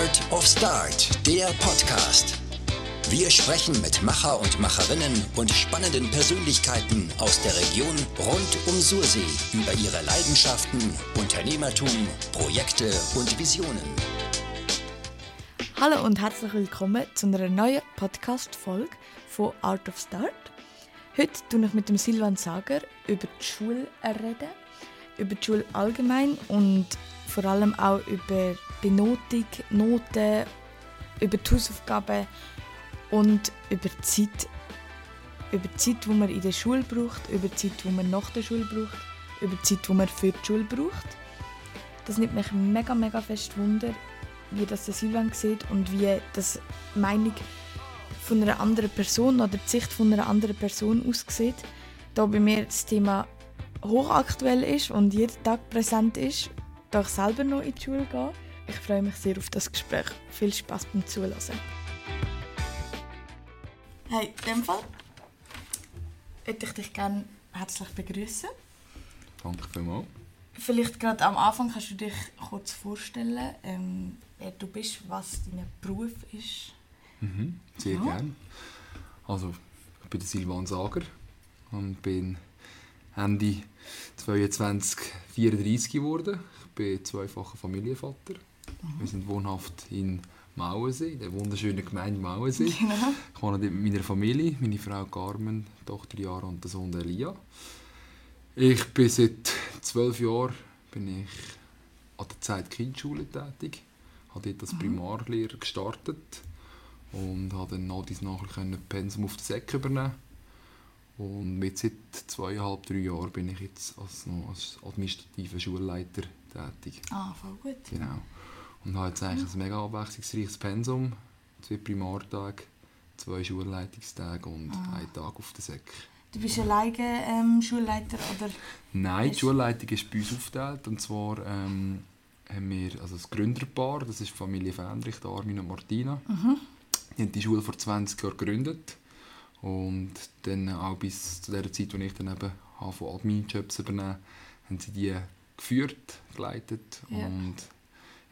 Art of Start, der Podcast. Wir sprechen mit Macher und Macherinnen und spannenden Persönlichkeiten aus der Region rund um Sursee über ihre Leidenschaften, Unternehmertum, Projekte und Visionen. Hallo und herzlich willkommen zu einer neuen Podcast-Folge von Art of Start. Heute tue ich mit dem Silvan Sager über die Schule reden, über die Schule allgemein und vor allem auch über Benotung, Noten, über die Hausaufgaben und über die Zeit. Über die Zeit, die man in der Schule braucht, über die Zeit, die man nach der Schule braucht, über die Zeit, die man für die Schule braucht. Das nimmt mich mega, mega fest Wunder, wie das der Silvan sieht und wie das Meinung von einer anderen Person oder die Sicht von einer anderen Person aussieht. Da bei mir das Thema hochaktuell ist und jeden Tag präsent ist, da ich selber noch in die Schule gehe. Ich freue mich sehr auf das Gespräch. Viel Spaß beim Zuhören. Hey, in dem Fall würde ich dich gerne herzlich begrüßen. Danke vielmals. Vielleicht gerade am Anfang kannst du dich kurz vorstellen, ähm, wer du bist, was dein Beruf ist. Mhm, sehr Ja. gerne. Also, ich bin Silvan Sager und bin Ende 22 34 geworden. Ich bin zweifacher Familienvater. Wir sind wohnhaft in Mauensee, in der wunderschönen Gemeinde Mauensee. Genau. Ich wohne dort mit meiner Familie, meine Frau Carmen, Tochter Jara und der Sohn Elia. Ich bin seit zwölf Jahren bin ich an der Zeit Kindschule tätig. Habe dort als Primarlehrer gestartet und habe dann nach dies nachher können Pensum auf der Säcke übernehmen. Und mit seit zweieinhalb, drei Jahren bin ich jetzt als, noch als administrativer Schulleiter tätig. Ah, voll gut. Genau. Und habe jetzt eigentlich ein mega abwechslungsreiches Pensum. Zwei Primartage, zwei Schulleitungstage und einen Tag auf der Säcke. Du bist alleine ähm, Schulleiter oder? Nein, die Schulleitung ist bei uns aufgeteilt. Und zwar ähm, haben wir also das Gründerpaar, das ist die Familie Fendrich, Armin und Martina. Die haben die Schule vor 20 Jahren gegründet. Und dann auch bis zu der Zeit, als ich dann eben habe von Admin-Jobs übernehmen haben sie die geführt, geleitet. Ja. Und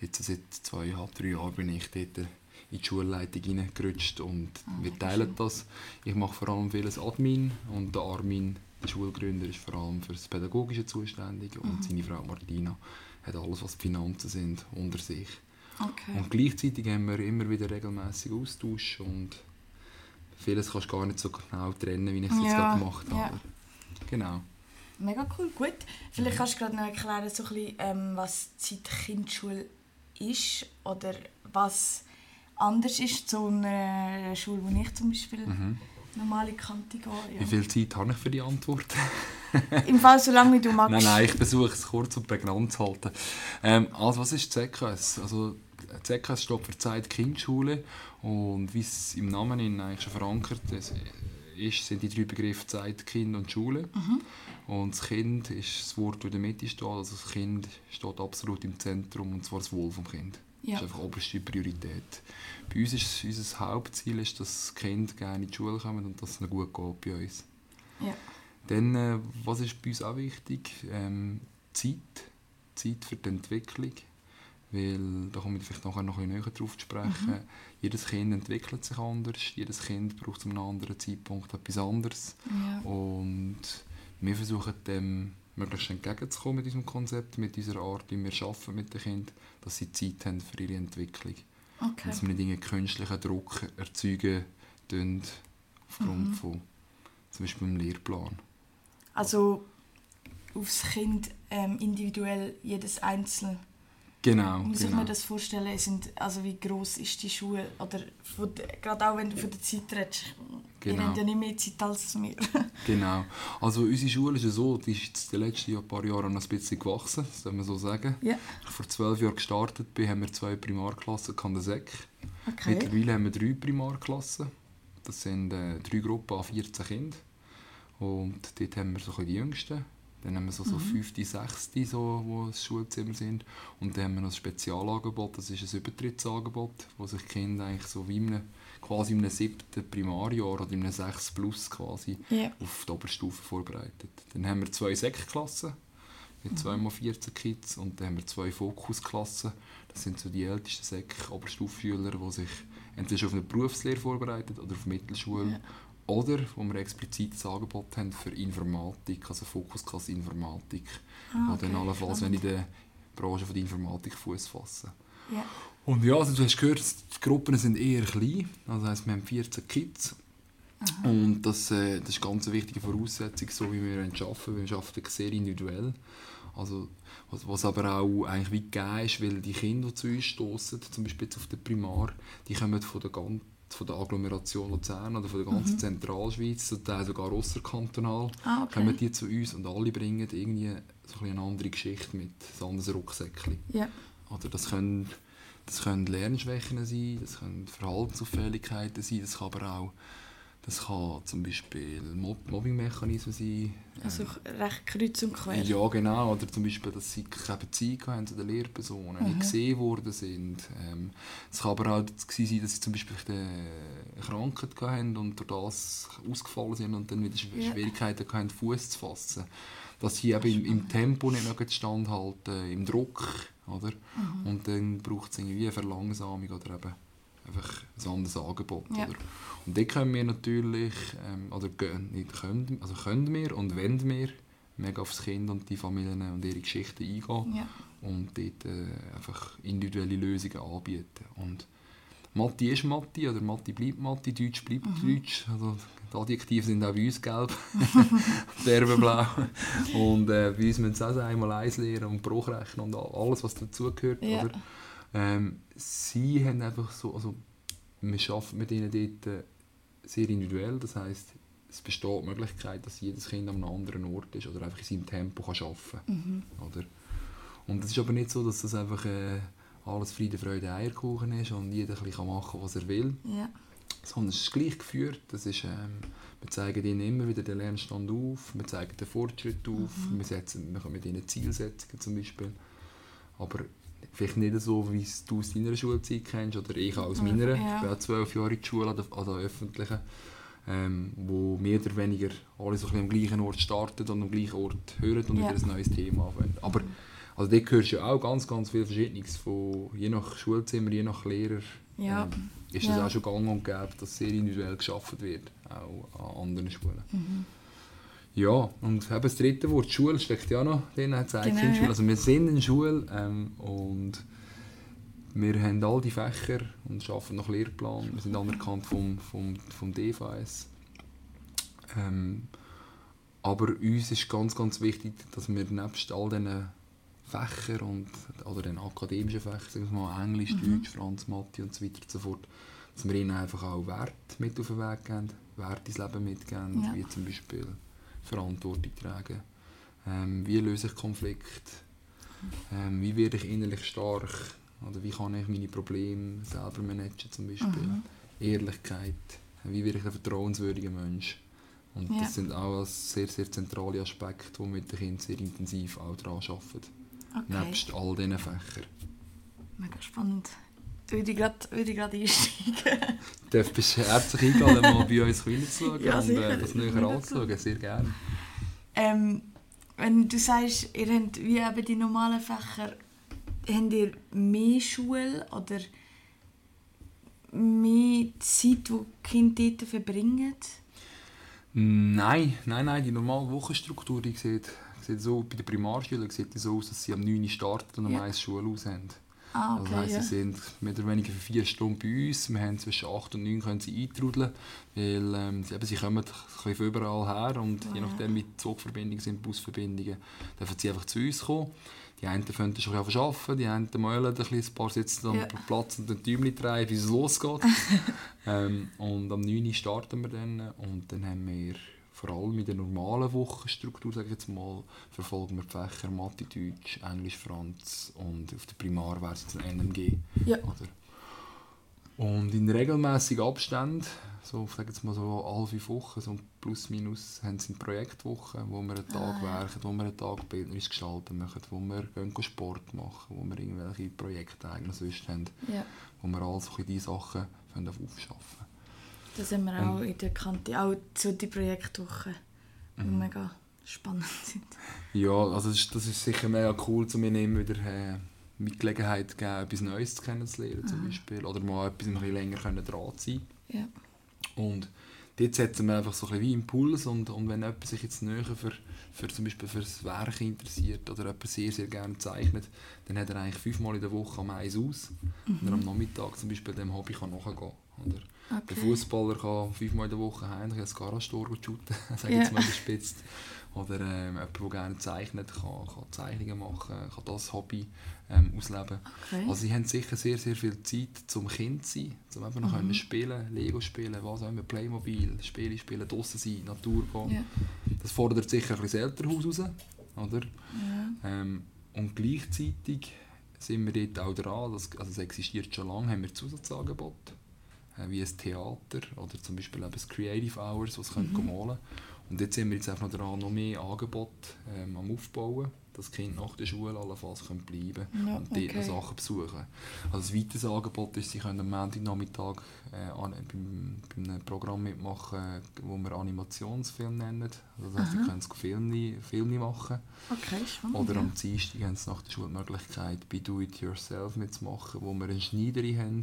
jetzt seit zweieinhalb, drei Jahren bin ich dort in die Schulleitung hineingerutscht und wir mega teilen das. Ich mache vor allem vieles Admin und der Armin, der Schulgründer, ist vor allem für das Pädagogische zuständig und seine Frau Martina hat alles, was die Finanzen sind, unter sich. Okay. Und gleichzeitig haben wir immer wieder regelmäßig Austausch und vieles kannst du gar nicht so genau trennen, wie ich es jetzt Ja, gerade gemacht ja. habe. Genau. Mega cool, gut. Vielleicht kannst du gerade noch erklären, so ein bisschen, ähm, was die Zeit Kindschule ist oder was anders ist zu einer Schule, wo ich zum Beispiel normale Kante gehe. Wie Ja. viel Zeit habe ich für die Antwort? Im Fall so lange wie du magst. Nein, nein, ich versuche es kurz und prägnant zu halten. Ähm, also was ist ZKS? Also ZKS steht für Zeit Kindschule und wie es im Namen in eigentlich schon verankert ist, sind die drei Begriffe Zeit, Kind und Schule. Und das Kind ist das Wort, das in der Mitte steht. Also das Kind steht absolut im Zentrum und zwar das Wohl vom Kind. Ja. Das ist einfach oberste Priorität. Bei uns ist unser Hauptziel, ist, dass die Kinder gerne in die Schule kommen und dass es ihnen gut geht bei uns. Ja. Dann, äh, was ist bei uns auch wichtig? Ähm, Zeit. Zeit für die Entwicklung. Weil, da komme ich vielleicht nachher noch ein bisschen näher drauf zu sprechen. Jedes Kind entwickelt sich anders. Jedes Kind braucht zu einem anderen Zeitpunkt etwas anderes. Ja. Und wir versuchen dem möglichst entgegenzukommen mit diesem Konzept, mit dieser Art, wie wir arbeiten mit den Kindern, dass sie Zeit haben für ihre Entwicklung. Okay. Dass wir nicht einen künstlichen Druck erzeugen, tun, aufgrund Mhm. von zum Beispiel dem Lehrplan. Also aufs Kind ähm, individuell, jedes Einzelne. Genau, Muss ich genau. mir das vorstellen, sind, also wie groß ist die Schule? Oder gerade auch wenn du von der Zeit redest. Genau. habt ja nicht mehr Zeit als wir. Genau. Also unsere Schule ist ja so, die ist jetzt in den letzten Jahr- paar Jahren noch ein bisschen gewachsen, das soll man so sagen. ja. Ich vor zwölf Jahren gestartet bin, haben wir zwei Primarklassen an der SEC. Okay. Mittlerweile haben wir drei Primarklassen. Das sind äh, drei Gruppen an 14 Kindern. Und dort haben wir so die Jüngsten. Dann haben wir so, so fünfte, sechste, so, wo das Schulzimmer sind. Und dann haben wir noch ein Spezialangebot, das ist ein Übertrittsangebot, wo sich Kinder eigentlich so wie in einem, quasi einem siebten Primarjahr oder in einem 6 Plus quasi Ja. auf die Oberstufe vorbereitet. Dann haben wir zwei Sektklassen. mit mhm. zweimal 14 Kids und dann haben wir zwei Fokusklassen. Das sind so die ältesten Sek Oberstufschüler, die sich entweder auf eine Berufslehre vorbereitet oder auf Mittelschule ja. Oder wo wir explizit ein Angebot haben für Informatik, also Fokusklasse Informatik, ah, okay. wo dann allenfalls, wenn in der Branche von der Informatik Fuß fassen. Ja. Und ja, also du hast gehört, die Gruppen sind eher klein, also heisst, wir haben 14 Kids Aha. Und das, äh, das ist ganz eine wichtige Voraussetzung, so wie wir arbeiten. Wir arbeiten sehr individuell. Also, was, was aber auch eigentlich wie gegeben ist, weil die Kinder, die zu uns stoßen, zum Beispiel jetzt auf der Primar, die kommen von der, ganz, von der Agglomeration Luzern oder von der ganzen mhm. Zentralschweiz, zum Teil sogar außerkantonal, ah, okay. kommen die zu uns und alle bringen irgendwie so ein eine andere Geschichte mit, ein anderes Rucksäckchen. Ja. Oder das können, das können Lernschwächen sein, das können Verhaltensauffälligkeiten sein, das kann aber auch das kann zum Beispiel Mob Mobbingmechanismen sein. Also recht kreuz und quer. Ja, genau. Oder zum Beispiel, dass sie keine Beziehung haben zu den Lehrpersonen, mhm. nicht gesehen worden sind. Ähm, es kann aber auch sein, dass sie zum Beispiel eine Krankheit hatten und durch das ausgefallen sind und dann wieder ja. Schwierigkeiten hatten, Fuß zu fassen. Dass sie eben im, im, Tempo nicht mehr standhalten, im Druck. Oder? Mhm. Und dann braucht es irgendwie eine Verlangsamung oder eben einfach ein anderes Angebot. Ja. Oder? Und dort können wir natürlich, ähm, oder nicht können, also können wir und wollen wir mega aufs Kind und die Familien und ihre Geschichten eingehen ja. und dort äh, einfach individuelle Lösungen anbieten. Und Matti ist Matti oder Matti bleibt Matti, Deutsch bleibt mhm. Deutsch. Also die Adjektive sind auch bei uns gelb, derbeblau. und äh, bei uns müssen sie auch einmal eins lernen und Bruchrechnen und alles, was dazugehört. Ja. Ähm, sie haben einfach so, also wir arbeiten mit ihnen dort äh, sehr individuell, das heißt es besteht die Möglichkeit, dass jedes Kind an einem anderen Ort ist oder einfach in seinem Tempo kann arbeiten kann. Mhm. Oder? Und es ist aber nicht so, dass das einfach äh, alles Friede, Freude, Eierkuchen ist und jeder kann machen was er will. Ja. Sondern es ist gleich geführt. Das ist, ähm, wir zeigen ihnen immer wieder den Lernstand auf, wir zeigen den Fortschritt auf, mhm. wir, setzen, wir können mit ihnen Zielsetzungen zum Beispiel. Aber vielleicht nicht so, wie du aus deiner Schulzeit kennst oder ich aus meiner. Ja. Ich bin auch zwölf Jahre in der Schule, an der, an der öffentlichen, ähm, wo mehr oder weniger alle so am gleichen Ort starten und am gleichen Ort hören und ja. wieder ein neues Thema anfangen. Aber also dort hörst du ja auch ganz, ganz viel Verschiedenes, von, je nach Schulzimmer, je nach Lehrer. Ja. Ähm, ist das auch schon gang und gäbe, dass sehr individuell geschaffen wird, auch an anderen Schulen. Mhm. Ja, und eben das dritte Wort, Schule, steckt ja noch drin, hat genau, ja. Also wir sind in Schule ähm, und wir haben all die Fächer und arbeiten nach Lehrplan. Wir sind anerkannt vom, vom, vom DVS. Ähm, aber uns ist ganz, ganz wichtig, dass wir nebst all diesen Fächern und, oder den akademischen Fächern, sagen wir mal Englisch, mhm. Deutsch, Franz, Mathe und so weiter und so fort, dass wir ihnen einfach auch Wert mit auf den Weg geben, Wert ins Leben mitgeben, ja. wie zum Beispiel Verantwortung tragen? Ähm, wie löse ich Konflikte? Ähm, wie werde ich innerlich stark? Oder wie kann ich meine Probleme selber managen zum Beispiel? Mhm. Ehrlichkeit. Wie werde ich ein vertrauenswürdiger Mensch? Und ja. das sind auch sehr, sehr zentrale Aspekte, die mit den Kindern sehr intensiv auch daran arbeiten. Okay. Nebst all diesen Fächern. Mega spannend. Würde ich gerade einsteigen. Du darfst herzlich eingeladen, mal bei uns reinzuschauen ja, und äh, das näher anzuschauen. Sehr gerne. Ähm, wenn du sagst, ihr habt wie eben die normalen Fächer, habt ihr mehr Schule oder mehr Zeit, die die Kinder dort verbringen? Nein, nein, nein. Die normale Wochenstruktur die sieht, sieht so, bei den Primarschülern sieht die so aus, dass sie am 9 Uhr starten und am ja. 1 Schule aus haben. Ah, okay, also heisst, ja. sie sind mehr oder weniger für vier Stunden bei uns. Wir haben zwischen 8 und 9 können sie eintrudeln, weil ähm, sie, eben, sie kommen von überall her und oh, je nachdem wie die Zugverbindungen sind, Busverbindungen, dürfen sie einfach zu uns kommen. Die einen können schon arbeiten, die einen malen ein, bisschen, ein paar sitzen ja. am Platz und den Däumchen drehen, bis es losgeht. ähm, und am 9 Uhr starten wir dann und dann haben wir vor allem in der normalen Wochenstruktur, sage ich jetzt mal, verfolgen wir die Fächer Mathe, Deutsch, Englisch, Franz und auf der Primar wäre es jetzt ein NMG. Ja. Oder? Und in regelmäßigen Abständen, so, sage jetzt mal so alle fünf Wochen, so plus minus, haben sie Projektwochen, wo wir einen Tag ah. werken, wo wir einen Tag bildnerisch gestalten machen, wo wir gehen Sport machen, wo wir irgendwelche Projekte eigentlich sonst haben, ja. wo wir all solche Sachen aufschaffen da sind wir auch in der Kante, auch zu die Projektwoche, mhm. mega spannend sind. Ja, also das ist, das ist sicher mega cool, zu mir immer wieder äh, mit Gelegenheit geben, etwas Neues kennenzulernen zum Beispiel. Oder mal etwas ein bisschen länger können dran sein Ja. Und dort setzen wir einfach so ein bisschen wie Impuls und, und wenn jemand sich jetzt näher für, für zum Beispiel für das Werk interessiert oder jemand sehr, sehr gerne zeichnet, dann hat er eigentlich fünfmal in der Woche am Eis aus und er am Nachmittag zum Beispiel dem Hobby kann nachgehen kann. Oder der Okay. Fußballer kann fünfmal in der Woche heim ein Garage-Tor shooten, sage ich jetzt mal gespitzt. Oder ähm, jemand, der gerne zeichnet, kann, kann Zeichnungen machen, kann das Hobby ähm, ausleben. Okay. Also sie haben sicher sehr, sehr viel Zeit zum Kind zu sein, zum einfach noch können spielen, Lego spielen, was auch immer, Playmobil, Spiele spielen, draußen sein, Natur gehen. ja. Das fordert sicher ein bisschen das Elternhaus raus, oder? Ja. Ähm, und gleichzeitig sind wir dort auch dran, das, also es existiert schon lange, haben wir Zusatzangebote, wie ein Theater oder zum Beispiel eben das Creative Hours, was mhm. malen Und jetzt sind wir jetzt einfach noch dran, noch mehr Angebote ähm, am Aufbauen, dass Kinder nach der Schule allenfalls können bleiben Ja, und dort okay. Sachen besuchen. Also ein weiteres Angebot ist, sie können am Montagnachmittag äh, an, beim, bei einem Programm mitmachen, wo wir Animationsfilm nennen. Also das heisst, sie können Filme, Filme machen. Okay, spannend. Oder ja. am Dienstag haben sie nach der Schule die Möglichkeit, bei Do It Yourself mitzumachen, wo wir eine Schneiderin haben,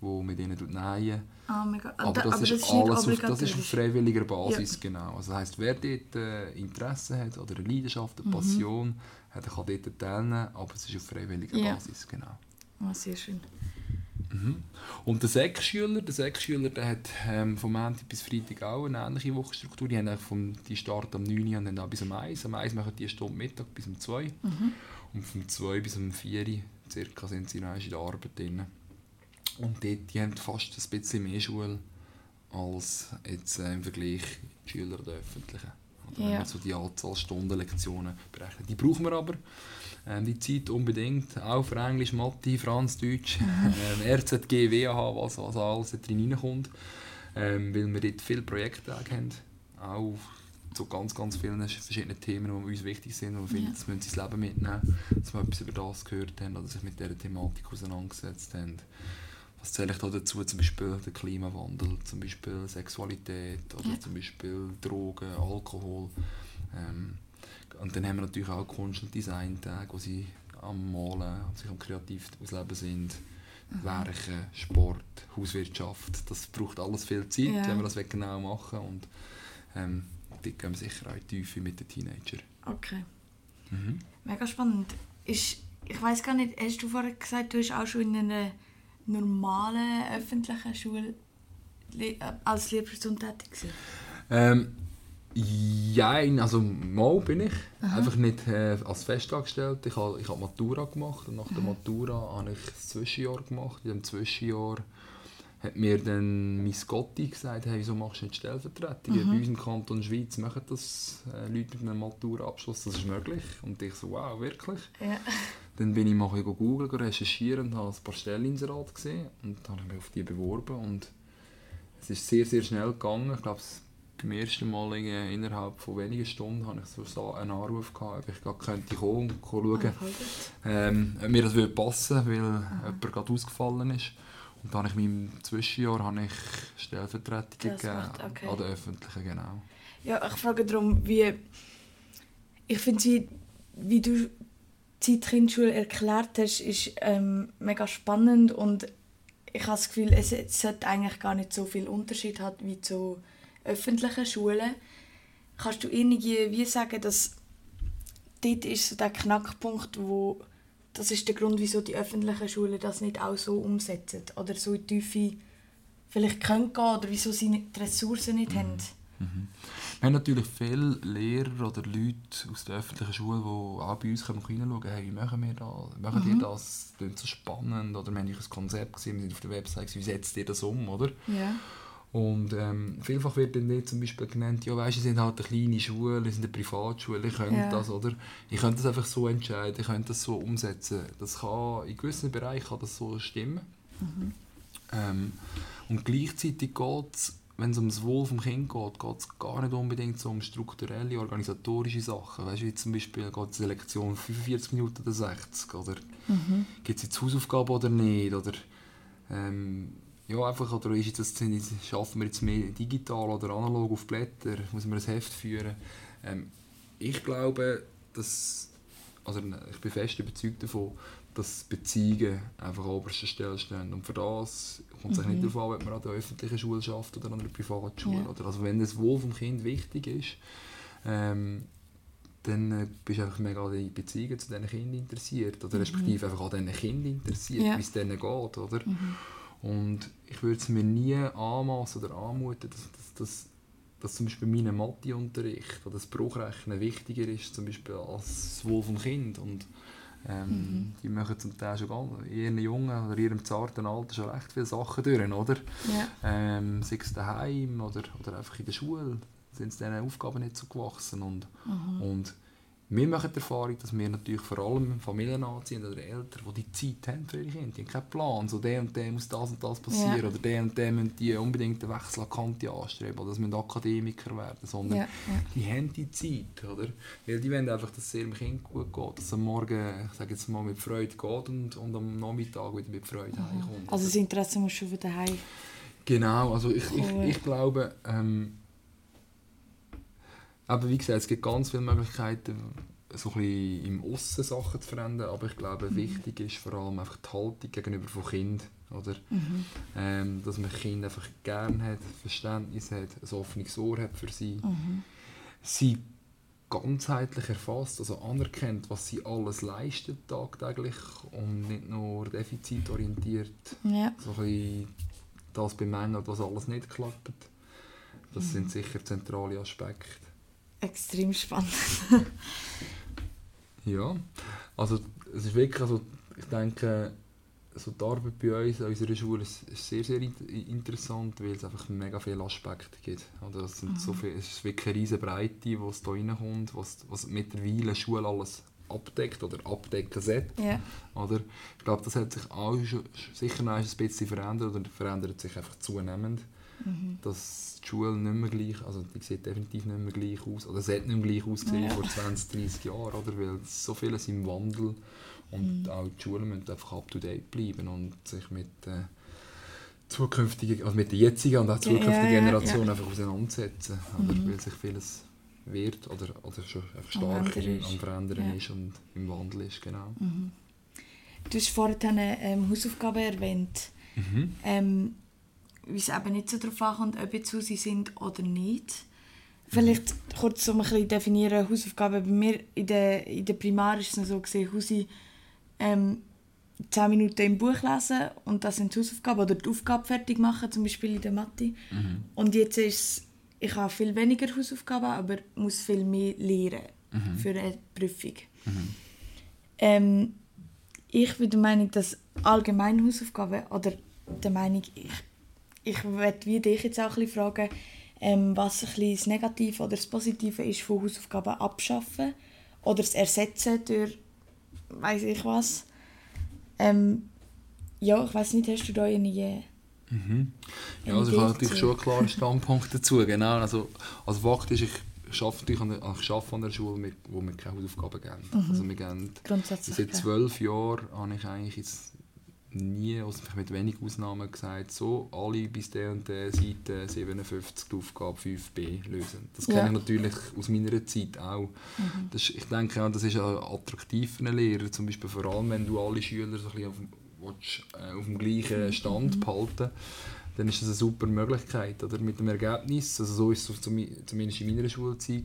die mit ihnen nähen. Mega. Aber, da- das, ist nicht alles auf, das ist auf freiwilliger Basis, genau. Also das heisst, wer dort äh, Interesse hat oder eine Leidenschaft, Mhm. eine Passion hat, der kann dort teilnehmen, aber es ist auf freiwilliger Ja. Basis, genau. Ah, sehr schön. Und der Sechsschüler, der Sechsschüler, der hat ähm, vom Montag bis Freitag auch eine ähnliche Wochenstruktur. Die, haben vom, die starten am 9 Uhr und dann auch bis um 1. Am 1 machen die eine Stunde Mittag bis um 2. Und vom 2 bis um 4 Uhr circa sind sie noch in der Arbeit drin. Und dort, die haben fast ein bisschen mehr Schule als jetzt äh, im Vergleich die Schüler der öffentlichen. Oder wenn Ja. wir so die Anzahl Stunden Lektionen berechnen. Die brauchen wir aber. Ähm, die Zeit unbedingt, auch für Englisch, Mathe, Franz, Deutsch, ähm, RZG, WAH, was, was alles da drin reinkommt. Ähm, weil wir dort viele Projekttage haben, auch zu ganz, ganz vielen verschiedenen Themen, die uns wichtig sind, wo wir finden, Ja. das müssen sie ins Leben mitnehmen, dass wir etwas über das gehört haben oder sich mit dieser Thematik auseinandergesetzt haben. Was zähle ich da dazu? Zum Beispiel der Klimawandel, zum Beispiel Sexualität oder Ja. zum Beispiel Drogen, Alkohol. Ähm, und dann haben wir natürlich auch Kunst- und Design-Tage, wo sie am Malen, sich am kreativ ausleben sind. Werken, Sport, Hauswirtschaft, das braucht alles viel Zeit, Ja. wenn wir das genau machen und ähm, dort gehen wir sicher auch in die Tiefe mit den Teenagern. Okay. Mhm. Mega spannend. Ist, ich weiß gar nicht, hast du vorher gesagt, du hast auch schon in einer normalen öffentlichen Schule le- äh, als Lehrperson tätig gewesen? Ähm, ja, also mal bin ich. Einfach nicht äh, als Festangestellt. Ich habe ich hab Matura gemacht und nach der Matura habe ich das Zwischenjahr gemacht. In dem Zwischenjahr hat mir dann mein Gotti gesagt, hey, wieso machst du nicht Stellvertretung? Bei uns im Kanton Schweiz machen das äh, Leute mit einem Matura-Abschluss, das ist möglich. Und ich so, wow, wirklich? Ja. Dann bin ich mal ein googeln, recherchieren und habe ein paar Stelleninserate gesehen und dann habe ich mich auf die beworben und es ist sehr, sehr schnell gegangen. Ich glaube, beim ersten Mal irgendwie innerhalb von wenigen Stunden hatte ich so einen Anruf, gehabt, ob ich gerade könnte kommen und schauen, Ah, ähm, ob mir das würde passen würde, weil jemand gerade ausgefallen ist. Und dann habe ich in meinem Zwischenjahr habe ich Stellvertretungen Das gegeben macht- okay. an der öffentlichen, genau. Ja, ich frage darum, wie. Ich finde, wie, wie du die Kindschule erklärt hast, ist ähm, mega spannend und ich habe das Gefühl, es, es sollte eigentlich gar nicht so viel Unterschied haben wie zu öffentlichen Schulen. Kannst du irgendwie wie sagen, dass dort ist so der Knackpunkt, wo das ist der Grund, wieso die öffentlichen Schulen das nicht auch so umsetzen oder so in die Tiefe vielleicht können gehen oder wieso sie die Ressourcen nicht haben. Wir haben natürlich viele Lehrer oder Leute aus der öffentlichen Schule, die auch bei uns kommen reinschauen können, hey, wie machen wir das? Wie machen ihr das? Das so spannend. Oder wir haben ein Konzept gesehen, wir sind auf der Website, wie setzt ihr das um? Oder? Ja. Und ähm, vielfach wird dann dort zum Beispiel genannt, ja weißt, ihr seid halt eine kleine Schule, seid eine Privatschule, ihr könnt Ja. das, oder? Ihr könnt das einfach so entscheiden, ihr könnt das so umsetzen. Das kann, in gewissen Bereichen kann das so stimmen. Ähm, und gleichzeitig geht es, wenn es um das Wohl des Kindes geht, geht es gar nicht unbedingt so um strukturelle, organisatorische Sachen. Weißt du, wie zum Beispiel geht die Lektion 45 Minuten oder 60, oder gibt es jetzt Hausaufgaben oder nicht, oder ähm, ja, einfach, oder ist jetzt das, schaffen wir jetzt mehr digital oder analog auf Blätter, muss man ein Heft führen. Ähm, ich glaube, dass, also ich bin fest überzeugt davon, dass Beziehungen einfach an oberster Stelle stehen. Und für das kommt es mhm. nicht darauf an, ob man an der öffentlichen Schule schafft oder an einer privaten Schule. Ja. Oder also wenn das Wohl vom Kind wichtig ist, ähm, dann äh, bist du einfach mega an die Beziehungen zu diesen Kindern interessiert. Oder mhm. respektive einfach an diesen Kindern interessiert, ja. wie es denen geht. Oder? Mhm. Und ich würde es mir nie anmaßen oder anmuten, dass, dass, dass, dass zum Beispiel mein Matheunterricht oder das Bruchrechnen wichtiger ist zum Beispiel als das Wohl vom Kind. Und, ähm, mhm. Die machen zum Teil schon in ihren jungen oder ihrem zarten Alter schon recht viele Sachen durch, oder? Ja. Ähm, sei es daheim oder, oder einfach in der Schule sind sie diesen Aufgaben nicht so gewachsen. Und, mhm. und wir machen die Erfahrung, dass wir natürlich vor allem Familien anziehen oder Eltern, die die Zeit haben für ihre Kinder. Die haben keinen Plan, so der und der muss das und das passieren ja. oder der und der müssen die unbedingt einen Wechsel an Kante anstreben oder das müssen Akademiker werden, sondern ja. Ja. die haben die Zeit, oder? Weil die wollen einfach, dass es ihrem Kind gut geht, dass es am Morgen, ich sage jetzt mal, mit Freude geht und, und am Nachmittag wieder mit Freude mhm. heimkommt. Also das Interesse muss schon von daheim Genau, also ich, ich, ich glaube, ähm, aber wie gesagt, es gibt ganz viele Möglichkeiten, so ein bisschen im Aussen Sachen zu verändern, aber ich glaube, mhm. wichtig ist vor allem einfach die Haltung gegenüber von Kind, oder? Mhm. Ähm, dass man Kinder einfach gerne hat, Verständnis hat, ein offenes Ohr hat für sie, mhm. sie ganzheitlich erfasst, also anerkennt, was sie alles leisten tagtäglich und nicht nur defizitorientiert ja. so ein bisschen das bemängelt, was alles nicht klappt. Das mhm. sind sicher zentrale Aspekte extrem spannend. ja, also es ist wirklich, also ich denke, so die Arbeit bei uns an unserer Schule ist, ist sehr, sehr interessant, weil es einfach mega viele Aspekte gibt. Also es, sind mhm. so viel, es ist wirklich eine riesige Breite, die da reinkommt, was, was mittlerweile die Schule alles abdeckt oder abdecken sollte. Yeah. Oder? Ich glaube, das hat sich auch schon, sicher ein bisschen verändert oder verändert sich einfach zunehmend. Mhm. Dass die Schule nicht mehr gleich, also die sieht definitiv nicht mehr gleich aus, oder es hat nicht mehr gleich ausgesehen ja. vor 20, 30 Jahren, oder? weil so vieles im Wandel und mhm. auch die Schulen müssen einfach up-to-date bleiben und sich mit der zukünftigen, also mit der jetzigen und auch zukünftigen ja, ja, Generation einfach auseinandersetzen, oder? Mhm. weil sich vieles wird oder, oder schon stark am, am Verändern ist und im Wandel ist, genau. Mhm. Du hast vorhin eine ähm, Hausaufgabe erwähnt. Mhm. Ähm, wie es eben nicht so darauf ankommt, ob jetzt sie sind oder nicht. Vielleicht kurz um ein bisschen definieren, Hausaufgaben. Bei mir in der, in der Primar ist es so gesehen, Hausi ähm, 10 Minuten im Buch lesen und das sind die Hausaufgaben oder die Aufgabe fertig machen, zum Beispiel in der Mathe. Mhm. Und jetzt ist ich habe viel weniger Hausaufgaben, aber muss viel mehr lernen mhm. für eine Prüfung. Mhm. Ähm, ich bin der Meinung, dass allgemeine Hausaufgaben oder der Meinung, ich ich werde wie dich jetzt auch ein bisschen fragen, ähm, was ein bisschen das Negative oder das Positive ist von Hausaufgaben abschaffen oder das Ersetzen durch weiß ich was. Ähm, ja, ich weiß nicht, hast du da eine mhm. Ja, also ich habe natürlich schon einen klaren Standpunkt dazu, genau. Also, also Fakt ist, ich arbeite der, ich arbeite an der Schule, mit, wo wir keine Hausaufgaben geben. Mhm. Also wir geben, seit zwölf Jahren habe ich eigentlich jetzt nie, also mit wenig Ausnahmen gesagt, so alle bis der und der Seite 57 die Aufgabe 5b lösen. Das kenne ja. ich natürlich aus meiner Zeit auch. Mhm. Das, ich denke, ja, das ist attraktiv für einen Lehrer, zum Beispiel vor allem, wenn du alle Schüler so ein bisschen auf, willst, äh, auf dem gleichen Stand mhm. behalten dann ist das eine super Möglichkeit. Oder mit dem Ergebnis, also so war es zumindest in meiner Schulzeit,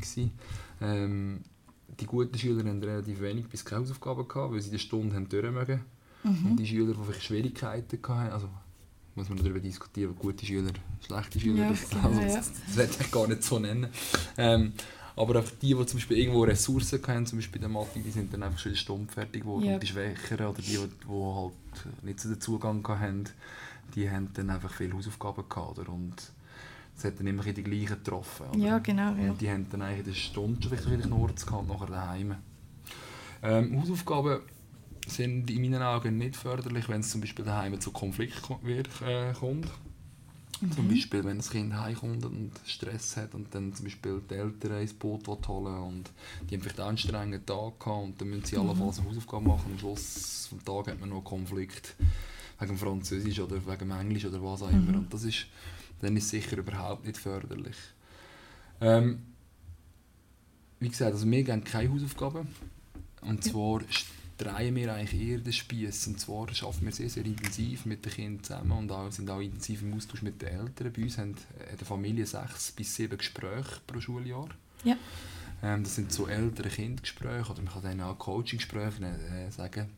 ähm, die guten Schüler haben relativ wenig bis keine Hausaufgaben gehabt, weil sie die Stunde haben durchmögen Mhm. Und die Schüler, die vielleicht Schwierigkeiten hatten, also muss man darüber diskutieren, gute Schüler, schlechte Schüler, ja, das, also, das, das werde ich gar nicht so nennen. Ähm, aber auch die, die zum Beispiel irgendwo Ressourcen hatten, zum Beispiel der Mathe, die sind dann einfach schon stumpf fertig geworden. Ja. Und die Schwächeren oder die, die halt nicht so den Zugang hatten, die haben dann einfach viele Hausaufgaben gehabt. Oder? Und es hat dann immer die gleichen getroffen. Oder? Ja, genau. Ja. Und die haben dann eigentlich in der Stunde schon vielleicht nur gehabt, nachher daheim. Ähm, Hausaufgaben sind in meinen Augen nicht förderlich, wenn es zum Beispiel daheim zu Konflikten äh, kommt. Mhm. Zum Beispiel, wenn das Kind heimkommt und Stress hat und dann zum Beispiel die Eltern ins Boot holen und die haben vielleicht einen anstrengenden Tag gehabt und dann müssen sie mhm. allenfalls eine Hausaufgabe machen. Am Schluss des Tages hat man noch Konflikt wegen Französisch oder wegen Englisch oder was auch immer. Mhm. Und das ist, dann ist sicher überhaupt nicht förderlich. Ähm, wie gesagt, also wir geben keine Hausaufgaben. Und zwar drehen wir eigentlich eher den Spieß. Und zwar arbeiten wir sehr, sehr intensiv mit den Kindern zusammen und auch, sind auch intensiv im Austausch mit den Eltern. Bei uns haben in der Familie sechs bis sieben Gespräche pro Schuljahr. Ja. Ähm, das sind so ältere Kindgespräche oder man kann denen auch Coaching-Gespräche äh, sagen.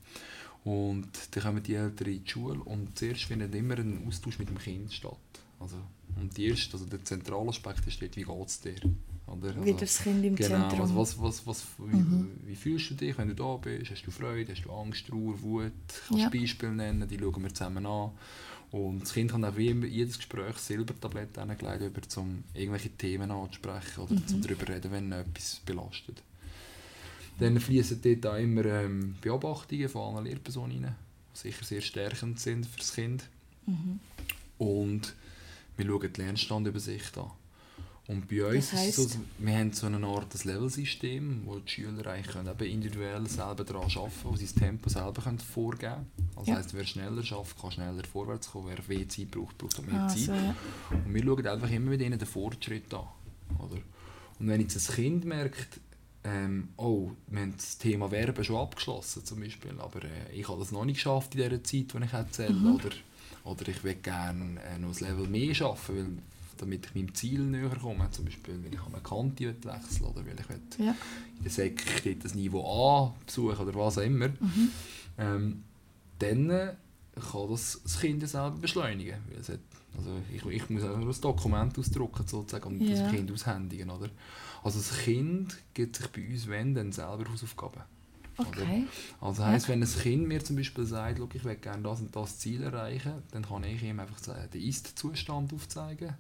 Und dann kommen die Eltern in die Schule und zuerst findet immer ein Austausch mit dem Kind statt. Also, und die erste, also der zentrale Aspekt ist dort, wie geht es dir? Oder? Also, Wieder das Kind im genau, Zentrum. Also was, was, was, wie, Mhm. wie fühlst du dich, wenn du da bist? Hast du Freude, hast du Angst, Trauer, Wut? Kannst Ja. Beispiele nennen, die schauen wir zusammen an. Und das Kind kann auch wie immer jedes Gespräch Silbertablette hingelegt, über zum irgendwelche Themen anzusprechen oder Mhm. zum darüber reden, wenn etwas belastet. Dann fließen dort auch immer ähm, Beobachtungen von anderen Lehrpersonen rein, die sicher sehr stärkend sind für das Kind. Mhm. Und wir schauen die Lernstandübersicht an. Und bei uns Das ist es so, wir haben so eine Art das Levelsystem, wo die Schüler eigentlich können eben individuell selber daran arbeiten können, wo sie das Tempo selber können vorgeben können. Das Ja. heisst, wer schneller schafft, kann schneller vorwärts kommen, wer mehr Zeit braucht, braucht auch mehr Ah, Zeit. so, ja. Und wir schauen einfach immer mit ihnen den Fortschritt an. Oder? Und wenn jetzt ein Kind merkt, ähm, oh, wir haben das Thema Verben schon abgeschlossen zum Beispiel, aber äh, ich habe das noch nicht geschafft in dieser Zeit, die ich erzähle, Mhm. oder, oder ich will gerne äh, noch ein Level mehr schaffen, weil, damit ich meinem Ziel näher komme, zum Beispiel, weil ich eine Kante wechseln oder weil ich will Ja. in der dort das Niveau A besuchen oder was auch immer, Mhm. ähm, dann äh, kann das das Kind ja selber beschleunigen. Weil es hat, also ich, ich muss auch ein Dokument ausdrucken sozusagen und Ja. das Kind aushändigen. Oder? Also das Kind gibt sich bei uns, wenn, dann selber Hausaufgaben. Okay. Also heisst, wenn ein Kind mir zum Beispiel sagt, «Schau, ich will gerne das und das Ziel erreichen, dann kann ich ihm einfach sagen, den Ist-Zustand aufzeigen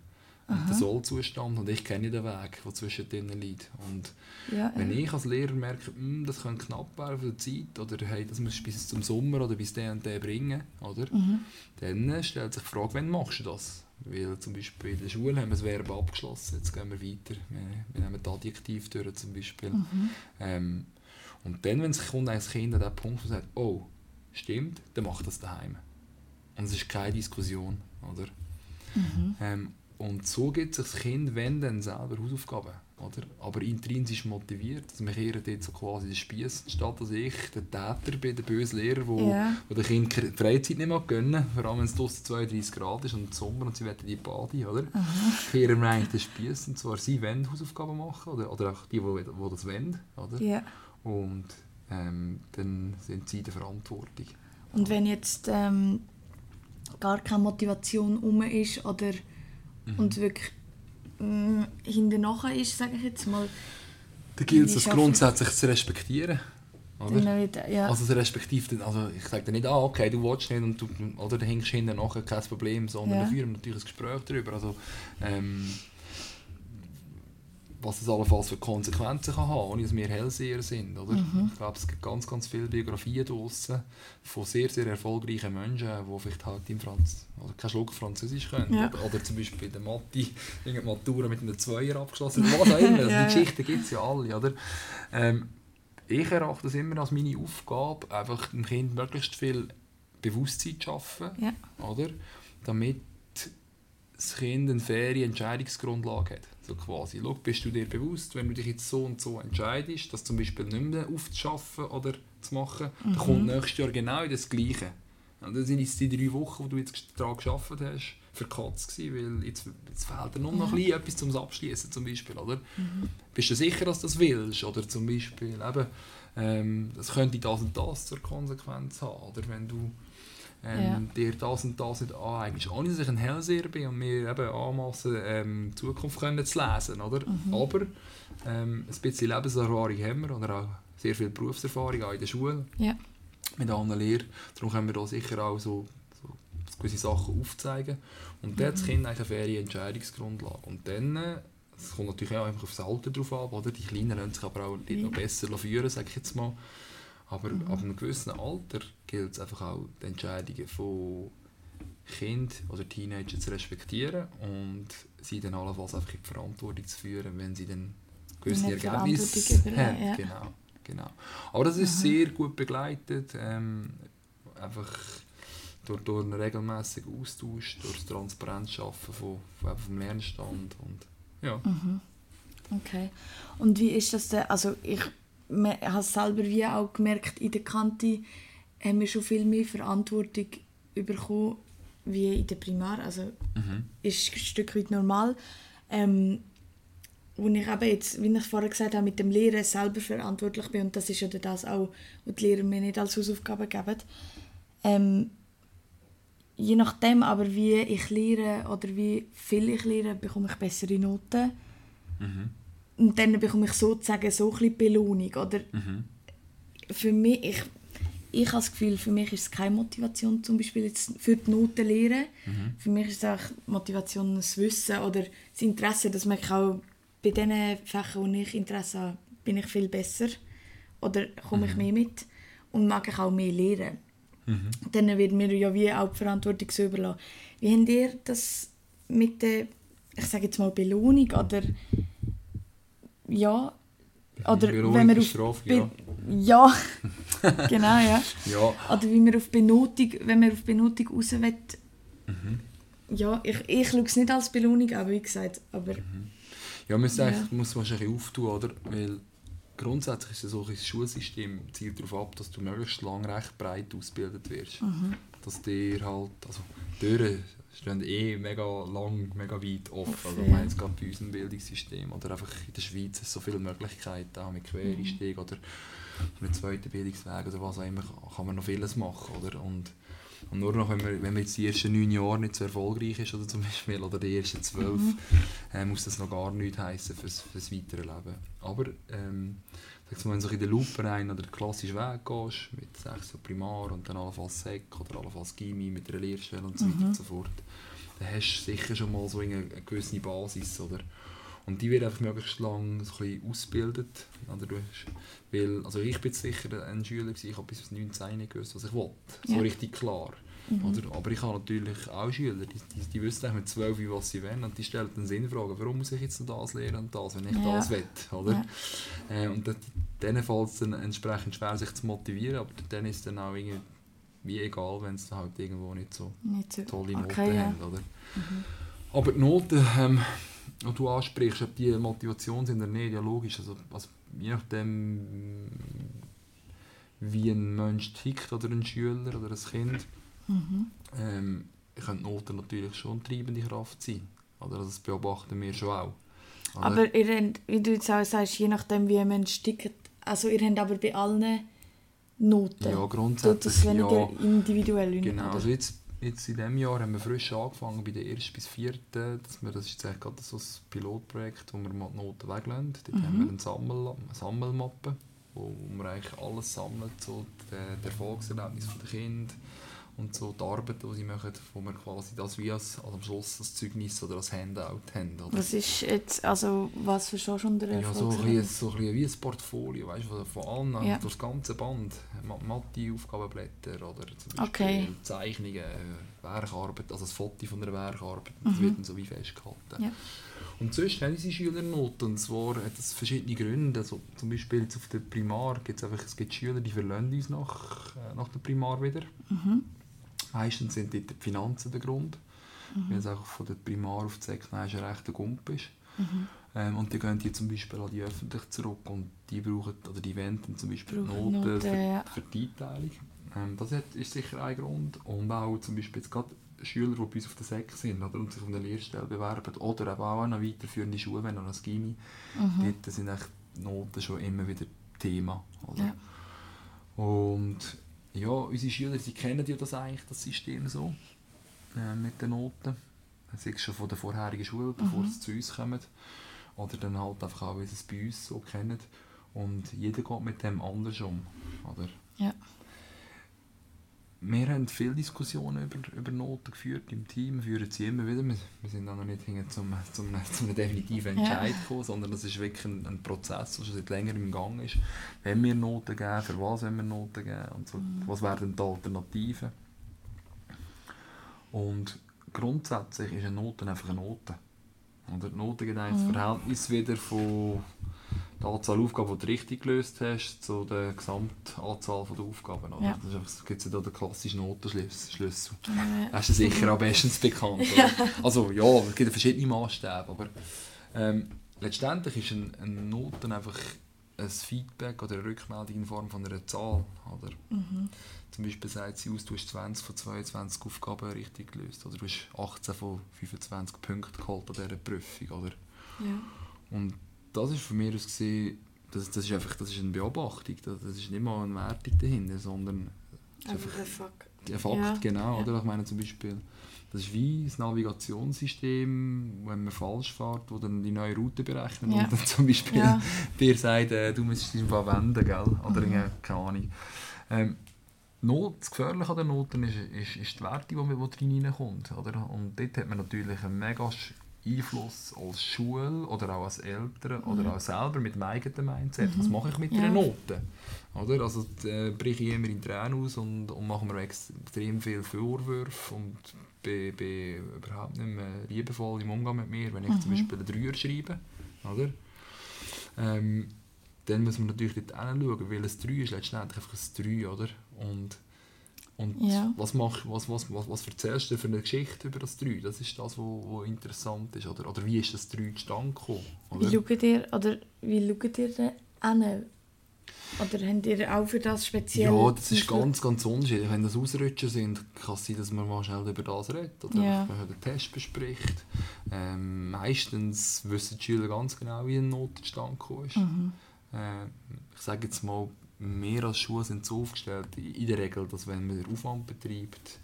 und den Soll-Zustand und ich kenne den Weg, der zwischen denen liegt. Und Ja, wenn ich als Lehrer merke, «Hm, das könnte knapp werden für die Zeit oder hey, das musst du bis zum Sommer oder bis der und der bringen, oder? Mhm. dann äh, stellt sich die Frage, wann machst du das? Weil zum Beispiel in der Schule haben wir das Verb abgeschlossen, jetzt gehen wir weiter. Wir, wir nehmen das Adjektiv durch zum Beispiel. Mhm. Ähm, und dann, wenn es kommt, ein Kind an den Punkt, wo sagt, oh, stimmt, dann macht das daheim. Und es ist keine Diskussion, oder? Mhm. Ähm, und so gibt sich das Kind, wenn dann selber Hausaufgaben, oder? Aber intrinsisch motiviert. Also wir kehren dort so quasi den Spieß, statt dass ich der Täter bin, der böse Lehrer, wo, Ja. wo der Kind die Freizeit nicht mehr gönnen vor allem wenn es draussen 32 Grad ist und Sommer und sie wollen die Bade, oder? Kehren wir eigentlich den Spieß, und zwar sie wollen Hausaufgaben machen, oder, oder auch die, die, das wollen, oder? ja. Und ähm, dann sind sie in der Verantwortung. Und wenn jetzt ähm, gar keine Motivation um ist oder Mhm. und wirklich mm, hinten nachher ist, sage ich jetzt mal, Da gilt es, das grundsätzlich zu respektieren. Oder? dann wieder, ja. Also es respektive, also ich sage dir nicht, ah, okay, du willst nicht und du, oder du hängst hinten nachher, kein Problem, sondern Ja. wir führen natürlich ein Gespräch darüber, also ähm, was es allenfalls für Konsequenzen kann haben, ohne dass wir Hellseher sind, oder? Mhm. Ich glaube, es gibt ganz, ganz viele Biografien draussen von sehr, sehr erfolgreichen Menschen, die vielleicht halt im Franz also keinen Schluck Französisch können, Ja. oder, oder zum Beispiel der Mathe irgendeine Matura mit einem Zweier abgeschlossen, oder was auch immer, also Ja, ja. die Geschichten gibt es ja alle, oder? Ähm, ich erachte es immer als meine Aufgabe, einfach dem Kind möglichst viel Bewusstsein zu schaffen, Ja. oder? damit das Kind eine faire Entscheidungsgrundlage hat. So quasi, Schau, bist du dir bewusst, wenn du dich jetzt so und so entscheidest, das zum Beispiel nicht mehr aufzuschaffen oder zu machen, dann kommt nächstes Jahr genau das Gleiche. Und das sind jetzt die drei Wochen, die du jetzt daran gearbeitet hast, Katze gewesen, weil jetzt, jetzt fehlt dir nur noch bisschen etwas zum Abschließen zum Beispiel, oder? Bist du sicher, dass du das willst? Oder zum Beispiel, eben, ähm, das könnte das und das zur Konsequenz haben, oder wenn du ähm, Ja. dir das und das nicht aneignest. Ohne dass ich ein Hellseher bin und mir eben anmassen, ähm, die Zukunft können zu lesen, oder? Aber ähm, ein bisschen Lebenserfahrung haben wir, oder auch sehr viel Berufserfahrung, auch in der Schule ja. mit anderen Lehrern. Darum können wir da sicher auch so, so gewisse Sachen aufzeigen. Und dann hat das Kind eigentlich eine faire Entscheidungsgrundlage. Und dann, äh, es kommt natürlich auch einfach auf das Alter drauf ab, oder? Die Kleinen lassen sich aber auch nicht noch besser führen, sage ich jetzt mal. Aber ab einem gewissen Alter gilt es einfach auch, die Entscheidungen von Kind oder Teenager zu respektieren und sie dann allenfalls einfach in die Verantwortung zu führen, wenn sie dann gewisse die Ergebnisse haben. ja. Genau, genau. Aber das ist sehr gut begleitet, ähm, einfach durch, durch einen regelmäßigen Austausch, durch das Transparenz schaffen von, von, vom Lernstand und ja. Mhm. Okay. Und wie ist das denn? Also ich habe es selber wie auch gemerkt, in der Kante haben wir schon viel mehr Verantwortung bekommen wie in der Primar. Also Mhm. ist ein Stück weit normal. Ähm, wo ich eben jetzt, wie ich vorher gesagt habe, mit dem Lehren selber verantwortlich bin und das ist ja das auch, was die Lehrer mir nicht als Hausaufgabe geben. Ähm, je nachdem aber, wie ich lehre oder wie viel ich lehre, bekomme ich bessere Noten. Und dann bekomme ich sozusagen so ein Belohnung. Oder für mich, ich, ich habe das Gefühl, für mich ist es keine Motivation, zum Beispiel jetzt für die Noten lehren. Für mich ist es auch Motivation, das Wissen oder das Interesse, dass man auch bei den Fächern, wo ich Interesse habe, bin ich viel besser oder komme ich mehr mit und mag ich auch mehr lernen. Dann wird mir ja wie auch die Verantwortung so überlassen. Wie habt ihr das mit der, ich sage jetzt mal Belohnung oder ja, oder wenn für auf Strafe, Be- ja, genau ja. Ja, Oder wie man auf Benotung, wenn man auf Benotung raus will. Mhm. Ja, ich, ich schaue es nicht als Belohnung, aber wie gesagt, aber ja man muss, Ja. muss wahrscheinlich auftun, oder? Weil grundsätzlich ist so ein Schulsystem zielt darauf ab, dass du möglichst lang recht breit ausgebildet wirst. Mhm. Dass dir halt, also Türen stehen eh mega lang, mega weit offen. Also ich meine jetzt gerade bei unserem Bildungssystem oder einfach in der Schweiz ist so viele Möglichkeiten, auch mit Quereinstieg Mhm. oder mit zweiten Bildungsweg oder was auch immer, kann man noch vieles machen, oder? Und, und nur noch, wenn man, wenn man jetzt die ersten neun Jahre nicht so erfolgreich ist, oder zum Beispiel, oder die ersten zwölf, Mhm. äh, muss das noch gar nichts heissen fürs, fürs weitere Leben. Aber ähm, sagst du mal, wenn du in den Loop rein oder den klassischen Weg gehst, mit sechs Primar und dann allenfalls Sek oder allenfalls Gimmi mit einer Lehrstelle und so weiter und so fort, dann hast du sicher schon mal so eine, eine gewisse Basis, oder? Und die wird einfach möglichst lang so ein bisschen ausgebildet. Oder du hast, weil, also ich bin sicher ein Schüler, ich habe bis aufs 19 nicht gewusst, was ich wollte. So Ja. richtig klar. Oder? Aber ich habe natürlich auch Schüler, die, die, die wissen mit 12, was sie wollen und die stellen dann Sinnfragen, warum muss ich jetzt noch das lernen und das, wenn ich Ja. das will. Oder? Ja. Äh, und dann- denen fällt es dann entsprechend schwer, sich zu motivieren, aber dann ist dann auch irgendwie wie egal, wenn es dann halt irgendwo nicht so nicht so. tolle Noten okay, ja. haben. Oder? Aber die Noten, ähm, die du ansprichst, ob die Motivation sind oder nicht, ja logisch. Also, also je nachdem, wie ein Mensch tickt oder ein Schüler oder ein Kind, Mhm. ähm, können Noten natürlich schon eine treibende Kraft sein. Oder? Also das beobachten wir schon auch. Oder? Aber ihr habt, wie du jetzt auch sagst, je nachdem wie ein Mensch tickt, also ihr habt aber bei allen Noten. ja, Tut das grundsätzlich weniger ja. individuell Genau, oder? also jetzt, jetzt in diesem Jahr haben wir frisch angefangen bei der ersten bis vierten, dass wir, das ist jetzt eigentlich gerade so ein Pilotprojekt, wo wir mal die Noten weglassen. Dort Mhm. haben wir eine, Sammel, eine Sammelmappe, wo wir eigentlich alles sammelt, so die, die Erfolgserlebnisse der Kinder und so die Arbeiten, die sie machen, wo wir quasi das wie als, also am Schluss als Zeugnis oder als Handout haben. Oder? Was ist jetzt, also was verstehst du unter Ja, so ein, bisschen, so ein bisschen wie ein Portfolio, weißt, du, von allen, Ja. durch das ganze Band. Ma- Mathe-Aufgabenblätter oder zum Beispiel Okay. Zeichnungen, Werkarbeit, also das Foto von einer Werkarbeit, das Mhm. wird dann so wie festgehalten. Ja. Und sonst haben sie Schülernoten, und zwar hat das verschiedene Gründe. Also zum Beispiel jetzt auf der Primar gibt es einfach es gibt Schüler, die verlassen uns nach, äh, nach der Primar wieder. Mhm. Meistens sind dort die Finanzen der Grund, weil es auch von der Primar auf die Sektion ein rechter Gump ist. Mhm. Ähm, und die gehen die zum Beispiel an die öffentlich zurück und die brauchen, oder die wenden zum Beispiel Noten, Noten, für, ja. für die Einteilung. Ähm, das ist sicher ein Grund. Und auch zum Beispiel jetzt gerade Schüler, die bei uns auf der Sek sind oder, und sich auf eine Lehrstelle bewerben oder eben auch eine weiterführende Schule, wenn noch ein Gimmi, Mhm. dort sind echt die Noten schon immer wieder Thema. Oder? Ja. Und ja, unsere Schüler, sie kennen ja das eigentlich, das System so, äh, mit den Noten. Das ist schon von der vorherigen Schule, bevor Mhm. sie zu uns kommen. Oder dann halt einfach auch, wie sie es bei uns so kennen. Und jeder geht mit dem anders um. Oder? Ja. Wir haben viele Diskussionen über, über Noten geführt im Team, führen sie immer wieder. Wir, wir sind auch noch nicht hinten zum, zum, zum definitiven. Entscheid gekommen, sondern das ist wirklich ein, ein Prozess, der schon seit längerem im Gang ist. Wenn wir Noten geben, für was wollen wir Noten geben und so, was wären die Alternativen. Und grundsätzlich ist eine Note einfach eine Note. Und die Note gibt eigentlich das Verhältnis wieder von der Anzahl Aufgaben, die du richtig gelöst hast, zu der Gesamtanzahl der Aufgaben. Oder? Ja. Das ist einfach, es gibt ja da den klassischen Notenschlüssel. Ja. Das ist sicher auch bestens bekannt. Oder? Also ja, es gibt verschiedene Maßstäbe, aber ähm, letztendlich ist ein, eine Note einfach ein Feedback oder eine Rückmeldung in Form von einer Zahl. Oder? Mhm. Zum Beispiel sagt sie aus, du hast 20 von 22 Aufgaben richtig gelöst oder du hast 18 von 25 Punkten geholt an dieser Prüfung. Oder? Ja. Und das ist für mich aus gesehen, das, das ist einfach das ist eine Beobachtung, das, das ist nicht mal eine Wertung dahinter, sondern es ist Einfach ein Fakt. der Fakt, Ja, genau. ja. Oder? Ich meine zum Beispiel, das ist wie das Navigationssystem, wenn man falsch fährt, wo dann die neue Route berechnet Ja. und dann zum Beispiel Ja. dir sagt, äh, du musst dich einfach wenden, gell? oder Mhm. irgendwie, keine Ahnung. Ähm, Not, das Gefährliche an den Noten ist, ist, ist die Wertung, die, die reinkommt. Oder? Und dort hat man natürlich einen mega Einfluss als Schule oder auch als Eltern oder auch selber mit dem eigenen Mindset. Was mache ich mit Mhm. Ja. einer Note? Oder? Also äh, breche ich immer in Tränen aus und, und mache mir extrem viele Vorwürfe und bin, bin überhaupt nicht mehr liebevoll im Umgang mit mir, wenn ich Mhm. zum Beispiel einen Dreier schreibe. Oder? Ähm, dann muss man natürlich dort hinschauen, weil ein 3 ist letztendlich einfach ein 3, oder? Und, und Ja. was, mach, was, was, was, was erzählst du für eine Geschichte über das 3? Das ist das, was wo interessant ist. Oder, oder wie ist das 3 zustande gekommen? Wie Oder? schaut ihr, oder wie schaut ihr denn an? Oder habt ihr auch für das speziell... Ja, das ist ganz, ganz unterschiedlich. Wenn das Ausrutscher sind, kann es sein, dass man mal schnell über das redet oder Ja. einfach den Test bespricht. Ähm, meistens wissen die Schüler ganz genau, wie ein Notenstand gekommen ist. Mhm. Äh, ich sage jetzt mal, wir als Schule sind so aufgestellt, in der Regel, dass wenn man den Aufwand betreibt,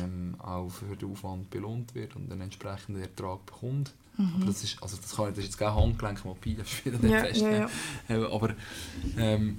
ähm, auch für den Aufwand belohnt wird und einen entsprechenden Ertrag bekommt. Aber das ist, also das kann ich, das ist jetzt kein Handgelenk mal Pi, das ist wieder nicht Ja, fest. ja, ja. Äh, Aber, ähm,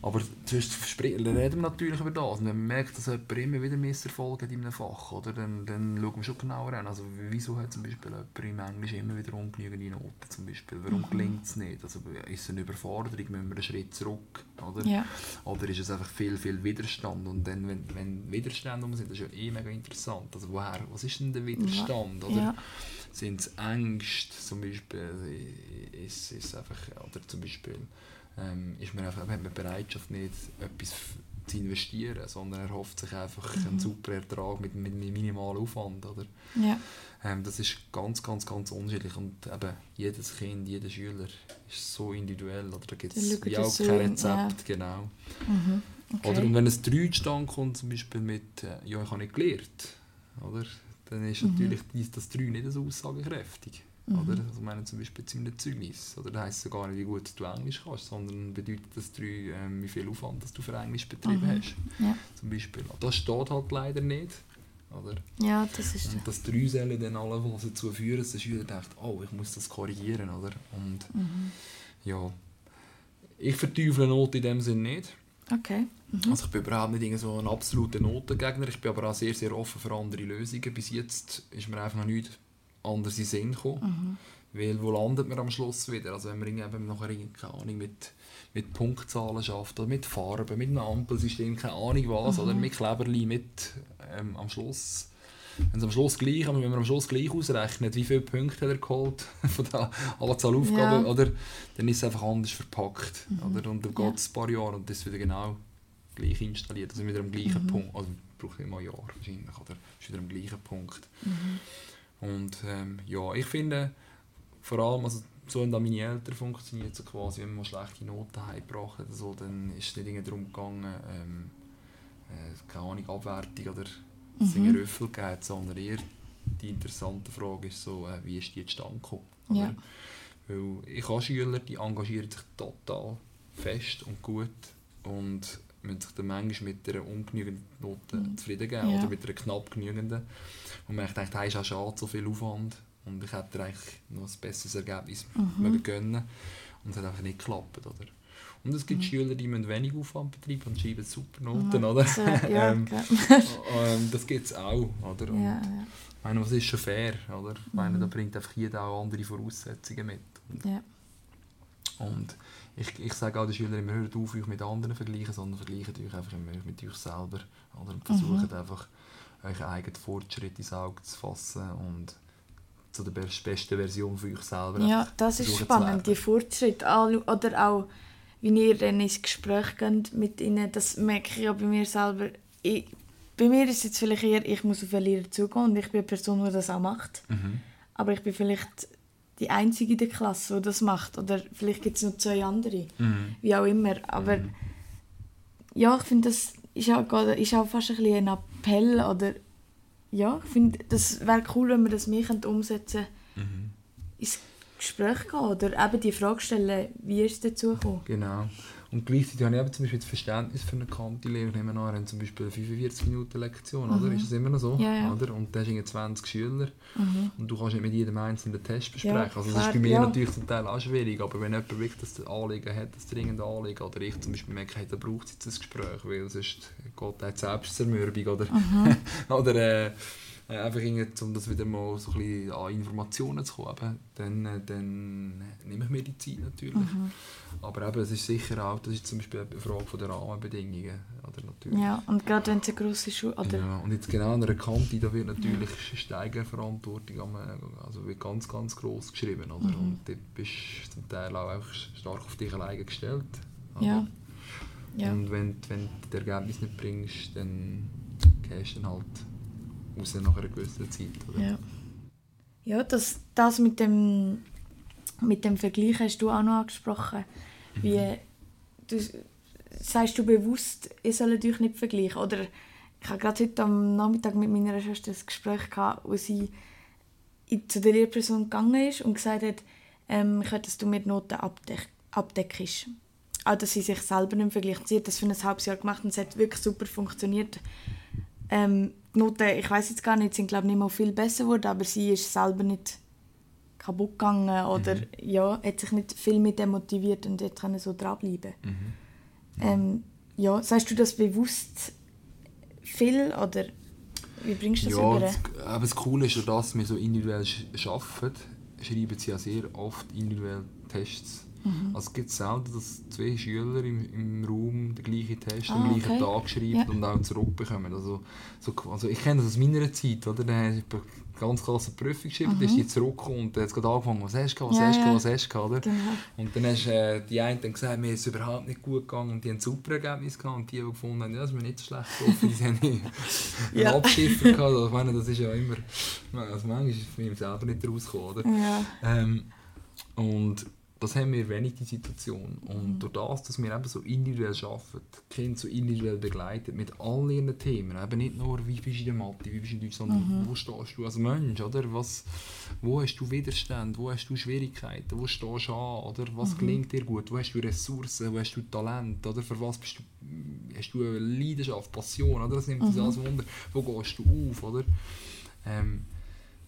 aber sonst reden wir natürlich über das. Und wenn man merkt, dass jemand immer wieder Misserfolge hat in einem Fach, oder, dann, dann schauen wir schon genauer an. Also, wieso hat zum Beispiel jemand im Englisch immer wieder ungenügende Noten? Zum Beispiel? Warum Mhm. gelingt es nicht? Also, ist es eine Überforderung? Müssen wir einen Schritt zurück? Oder? Ja. Oder ist es einfach viel, viel Widerstand? Und dann, wenn, wenn Widerstände um sind, das ist ja eh mega interessant. Also woher, was ist denn der Widerstand? Oder Ja. sind es Ängste zum Beispiel? Ist, ist einfach, oder zum Beispiel ähm, ist man einfach, hat man Bereitschaft nicht, etwas zu investieren, sondern er hofft sich einfach einen super Ertrag mit, mit minimalem Aufwand. Oder? Ja. Ähm, das ist ganz, ganz, ganz unterschiedlich und eben jedes Kind, jeder Schüler ist so individuell. Oder da gibt es ihr auch kein in- Rezept, genau. Mhm. Okay. Oder und wenn ein 3 zustande kommt, zum Beispiel mit äh, «Ja, ich habe nicht gelernt», oder? dann ist Mhm. natürlich dies- das 3 nicht so aussagekräftig. Mhm. Oder? Also, ich meine zum Beispiel einem Zeugnis. Oder da heisst es ja gar nicht, wie gut du Englisch kannst, sondern bedeutet das 3, ähm, wie viel Aufwand dass du für Englisch betrieben Mhm. hast. Ja. Zum Beispiel. Das steht halt leider nicht. Oder? ja, das ist... Und das 3 soll dann allenfalls dazu führen, dass der Schüler denkt, oh, ich muss das korrigieren. Oder? Und Mhm. ja, ich verteufle Noten in dem Sinn nicht. Okay. Mhm. Also ich bin überhaupt nicht so ein absoluter Notengegner. Ich bin aber auch sehr, sehr offen für andere Lösungen. Bis jetzt ist mir einfach noch nichts anderes in den Sinn gekommen. Mhm. Weil wo landet man am Schluss wieder? Also wenn man irgendwie nachher keine Ahnung, mit, mit Punktzahlen schafft oder mit Farben, mit einem Ampelsystem, keine Ahnung was, oder mit Kleberli, mit ähm, am Schluss wenn am Schluss gleich, aber wenn man am Schluss gleich ausrechnet, wie viele Punkte hat er geholt von der Anzahl Aufgaben, Ja. oder, dann ist es einfach anders verpackt. Oder? Und dann Ja. geht es ein paar Jahre und das ist wieder genau gleich installiert, also wieder am gleichen Punkt, also braucht immer ein Jahr wahrscheinlich, oder ist wieder am gleichen Punkt. Und ähm, ja, ich finde, vor allem, also so haben meine Eltern funktioniert, so quasi, wenn man schlechte Noten heimgebracht hat, so, dann ist es nicht irgendwie darum gegangen, ähm, äh, keine Ahnung, Abwertung oder Mhm. einen Rüffel gegeben sondern eher die interessante Frage ist so, äh, wie ist die zustande gekommen? Ja. Weil ich habe Schüler, die engagieren sich total fest und gut und müssen sich dann manchmal mit einer ungenügenden Note Mhm. zufrieden geben Ja. oder mit einer knapp genügenden. Und man denkt, hey, ist auch schade, so viel Aufwand und ich hätte eigentlich noch ein besseres Ergebnis Mhm. gönnen und es hat einfach nicht geklappt. Oder? Und es gibt Mhm. Schüler, die müssen wenig Aufwand betreiben und schreiben super Noten, oder? So, ja, Ähm, ähm, das gibt es auch, oder? Und ja, ja. ich meine, was ist schon fair, oder? Ich meine, Mhm. da bringt einfach jeder auch andere Voraussetzungen mit. Und, ja. und ich, ich sage auch den Schülern immer, hört auf, euch mit anderen vergleichen, sondern vergleicht euch einfach immer mit euch selber. Oder? Und versucht einfach, euren eigenen Fortschritt ins Auge zu fassen und zu der best- besten Version von euch selber Ja, das ist spannend, die Fortschritte. anschauen. Oder auch, wie ihr dann ins Gespräch geht mit ihnen, das merke ich ja bei mir selber. Ich, bei mir ist es jetzt vielleicht eher, ich muss auf einen Lehrer zugehen und ich bin eine Person, die das auch macht. Mhm. Aber ich bin vielleicht die Einzige in der Klasse, die das macht. Oder vielleicht gibt es noch zwei andere. Mhm. Wie auch immer. Aber ja, ich finde, das ist auch, ist auch fast ein, bisschen ein Appell. Oder ja, ich finde, das wäre cool, wenn wir das mehr könnten umsetzen Mhm. ins Gespräch gehen. Oder eben die Frage stellen, wie ist es dazu gekommen? Genau. Und gleichzeitig habe ich eben zum Beispiel das Verständnis für eine Kante-Lehrer. Nehmen wir an, wir haben zum Beispiel eine 45-Minuten-Lektion, oder? Ist das immer noch so? Mhm. Ja, ja. Oder? Und da hast du 20 Schüler und du kannst nicht mit jedem einzelnen Test besprechen. Ja, also das ist bei mir natürlich zum Teil auch schwierig, aber wenn jemand wirklich das Anliegen hat, das dringende Anliegen, oder ich zum Beispiel merke, hey, da braucht es jetzt ein Gespräch, weil sonst geht die Selbstzermürbung, oder? Mhm. oder äh, äh, einfach irgendwie, um das wieder mal so ein bisschen an Informationen zu kommen, dann, äh, dann nehme ich mir die Zeit natürlich. Mhm. Aber eben, es ist sicher auch, das ist zum Beispiel eine Frage von der Rahmenbedingungen. Oder natürlich. Ja, und gerade wenn es eine grosse Schule... Oder, Ja, und jetzt genau an einer Kante, da wird natürlich Steigerverantwortung am, äh, also wird ganz, ganz gross geschrieben. Oder? Mhm. Und dort bist du zum Teil auch stark auf dich alleine gestellt. oder? ja. Ja. Und wenn, wenn du das Ergebnis nicht bringst, dann gehst du dann halt raus nach einer gewissen Zeit. Oder? Ja, ja das, das mit, dem, mit dem Vergleich hast du auch noch angesprochen. Wie, du, sagst du bewusst, ihr sollt euch nicht vergleichen? Oder ich habe gerade heute am Nachmittag mit meiner Schwester ein Gespräch gehabt, wo sie zu der Lehrperson gegangen ist und gesagt hat, ähm, ich will, dass du mir die Noten abdeck abdeckst. Auch, dass sie sich selber nicht vergleicht. Sie hat das für ein halbes Jahr gemacht und es hat wirklich super funktioniert. Ähm, die Noten, ich weiß jetzt gar nicht, sind glaube nicht mal viel besser geworden, aber sie ist selber nicht kaputt gegangen oder ja, hat sich nicht viel mehr demotiviert und hat können so dranbleiben. Ähm, ja, sagst du das bewusst viel oder wie bringst du das Ja, über? das, aber das Coole ist ja, dass wir so individuell arbeiten, schreiben sie ja sehr oft individuell Tests. Mhm. Also es gibt selten, dass zwei Schüler im, im Raum den gleichen Test Ah, am gleichen okay. Tag schreiben Ja. und auch zurückbekommen. Also, so, also ich kenne das aus meiner Zeit, oder? Da habe ich eine ganz klasse Prüfung geschrieben, dann ist die zurückgekommen und dann hat gerade angefangen, was hast du gehabt, was Mhm. Ja, hast du gehabt, was hast du gehabt, oder? Genau. Und dann hast äh, die einen dann gesagt, mir ist es überhaupt nicht gut gegangen und die haben ein super Ergebnis gehabt und die, die gefunden haben, ja, das ist mir nicht so schlecht gelaufen, die haben einen Ja. Abschiffer gehabt. Also, ich meine, das ist ja immer, also manchmal ist es mich selber nicht rausgekommen, oder? Ja. Ähm, und das haben wir wenig die Situation. Und Mhm. durch das, dass wir eben so individuell arbeiten, die Kinder so individuell begleiten, mit all ihren Themen, eben nicht nur, wie bist du in der Mathe, wie bist du in Deutsch, sondern Mhm. wo stehst du als Mensch, oder? Was, wo hast du Widerstand, wo hast du Schwierigkeiten, wo stehst du an, oder? Was Mhm. gelingt dir gut, wo hast du Ressourcen, wo hast du Talent, oder? Für was bist du, hast du eine Leidenschaft, Passion, oder? Das nimmt uns Mhm. alles Wunder. Wo gehst du auf, oder? Ähm,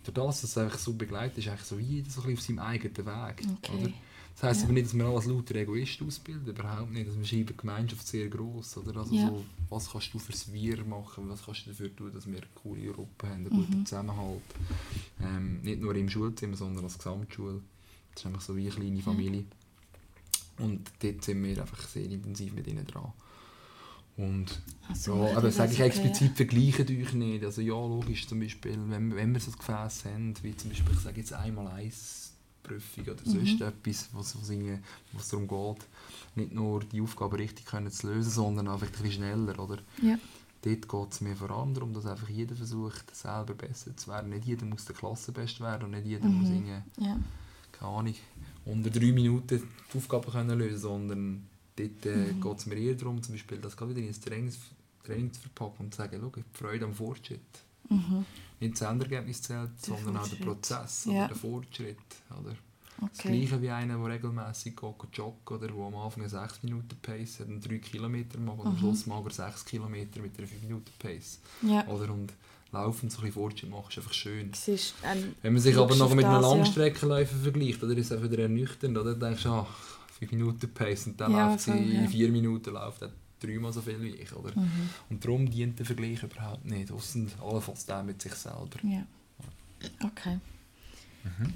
durch das, dass es einfach so begleitet ist, eigentlich so jeder so ein bisschen auf seinem eigenen Weg. Okay. Oder? Das heisst Ja. aber nicht, dass wir alle als lauter Egoist ausbilden, überhaupt nicht. Also wir schreiben Gemeinschaft sehr gross. Oder? Also Ja. so, was kannst du fürs Wir machen, was kannst du dafür tun, dass wir eine coole Gruppe haben, einen guten Zusammenhalt. Ähm, nicht nur im Schulzimmer, sondern als Gesamtschule. Das ist einfach so wie eine kleine Familie. Und dort sind wir einfach sehr intensiv mit ihnen dran. Und Ach so, ja, aber sage ich okay. explizit, vergleicht euch nicht. Also ja, logisch, zum Beispiel, wenn, wenn wir so ein Gefäß haben, wie zum Beispiel, ich sage jetzt einmal eins Prüfung oder Mhm. sonst etwas, was, was darum geht, nicht nur die Aufgabe richtig können zu lösen, sondern einfach ein bisschen schneller, oder? Ja. Dort geht es mir vor allem darum, dass einfach jeder versucht, selber besser zu werden. Nicht jeder muss der Klassenbest werden und nicht jeder muss Mhm. irgendwie Ja. keine Ahnung, unter drei Minuten die Aufgabe können lösen sondern dort äh, Mhm. geht es mir eher darum, zum Beispiel das gerade wieder ins Training, Training zu verpacken und zu sagen, schau, die Freude am Fortschritt. Mhm. Nicht das Endergebnis zählt, Der sondern auch der. Prozess Ja. oder der Fortschritt. Oder? Das Okay. gleiche wie einer, der regelmäßig joggen oder der am Anfang eine 6 Minuten Pace hat und 3 Kilometer macht und am Mhm. Schluss mag er 6 Kilometer mit einer 5 Minuten Pace. Ja. Oder? Und laufend so ein bisschen Fortschritt machen ist einfach schön. Ist ein Wenn man sich aber noch mit einem das, ja. Langstreckenläufer vergleicht, oder ist es auch wieder ernüchternd, oder? Dann denkst du, ah, 5 Minuten Pace und dann Ja, läuft sie in 4 Minuten läuft dreimal so viel wie ich, oder? Mhm. Und darum dient der Vergleich überhaupt nicht, ausser allenfalls der mit sich selber. Ja. Okay. Mhm.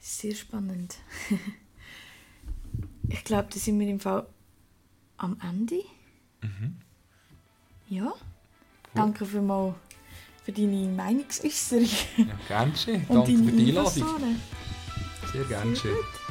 Sehr spannend. ich glaube, da sind wir im Fall am Ende. Mhm. Ja. Danke für mal für deine Meinungsäußerung Ja, gern und Danke für die Einladung. Sehr gern Sehr geschehen.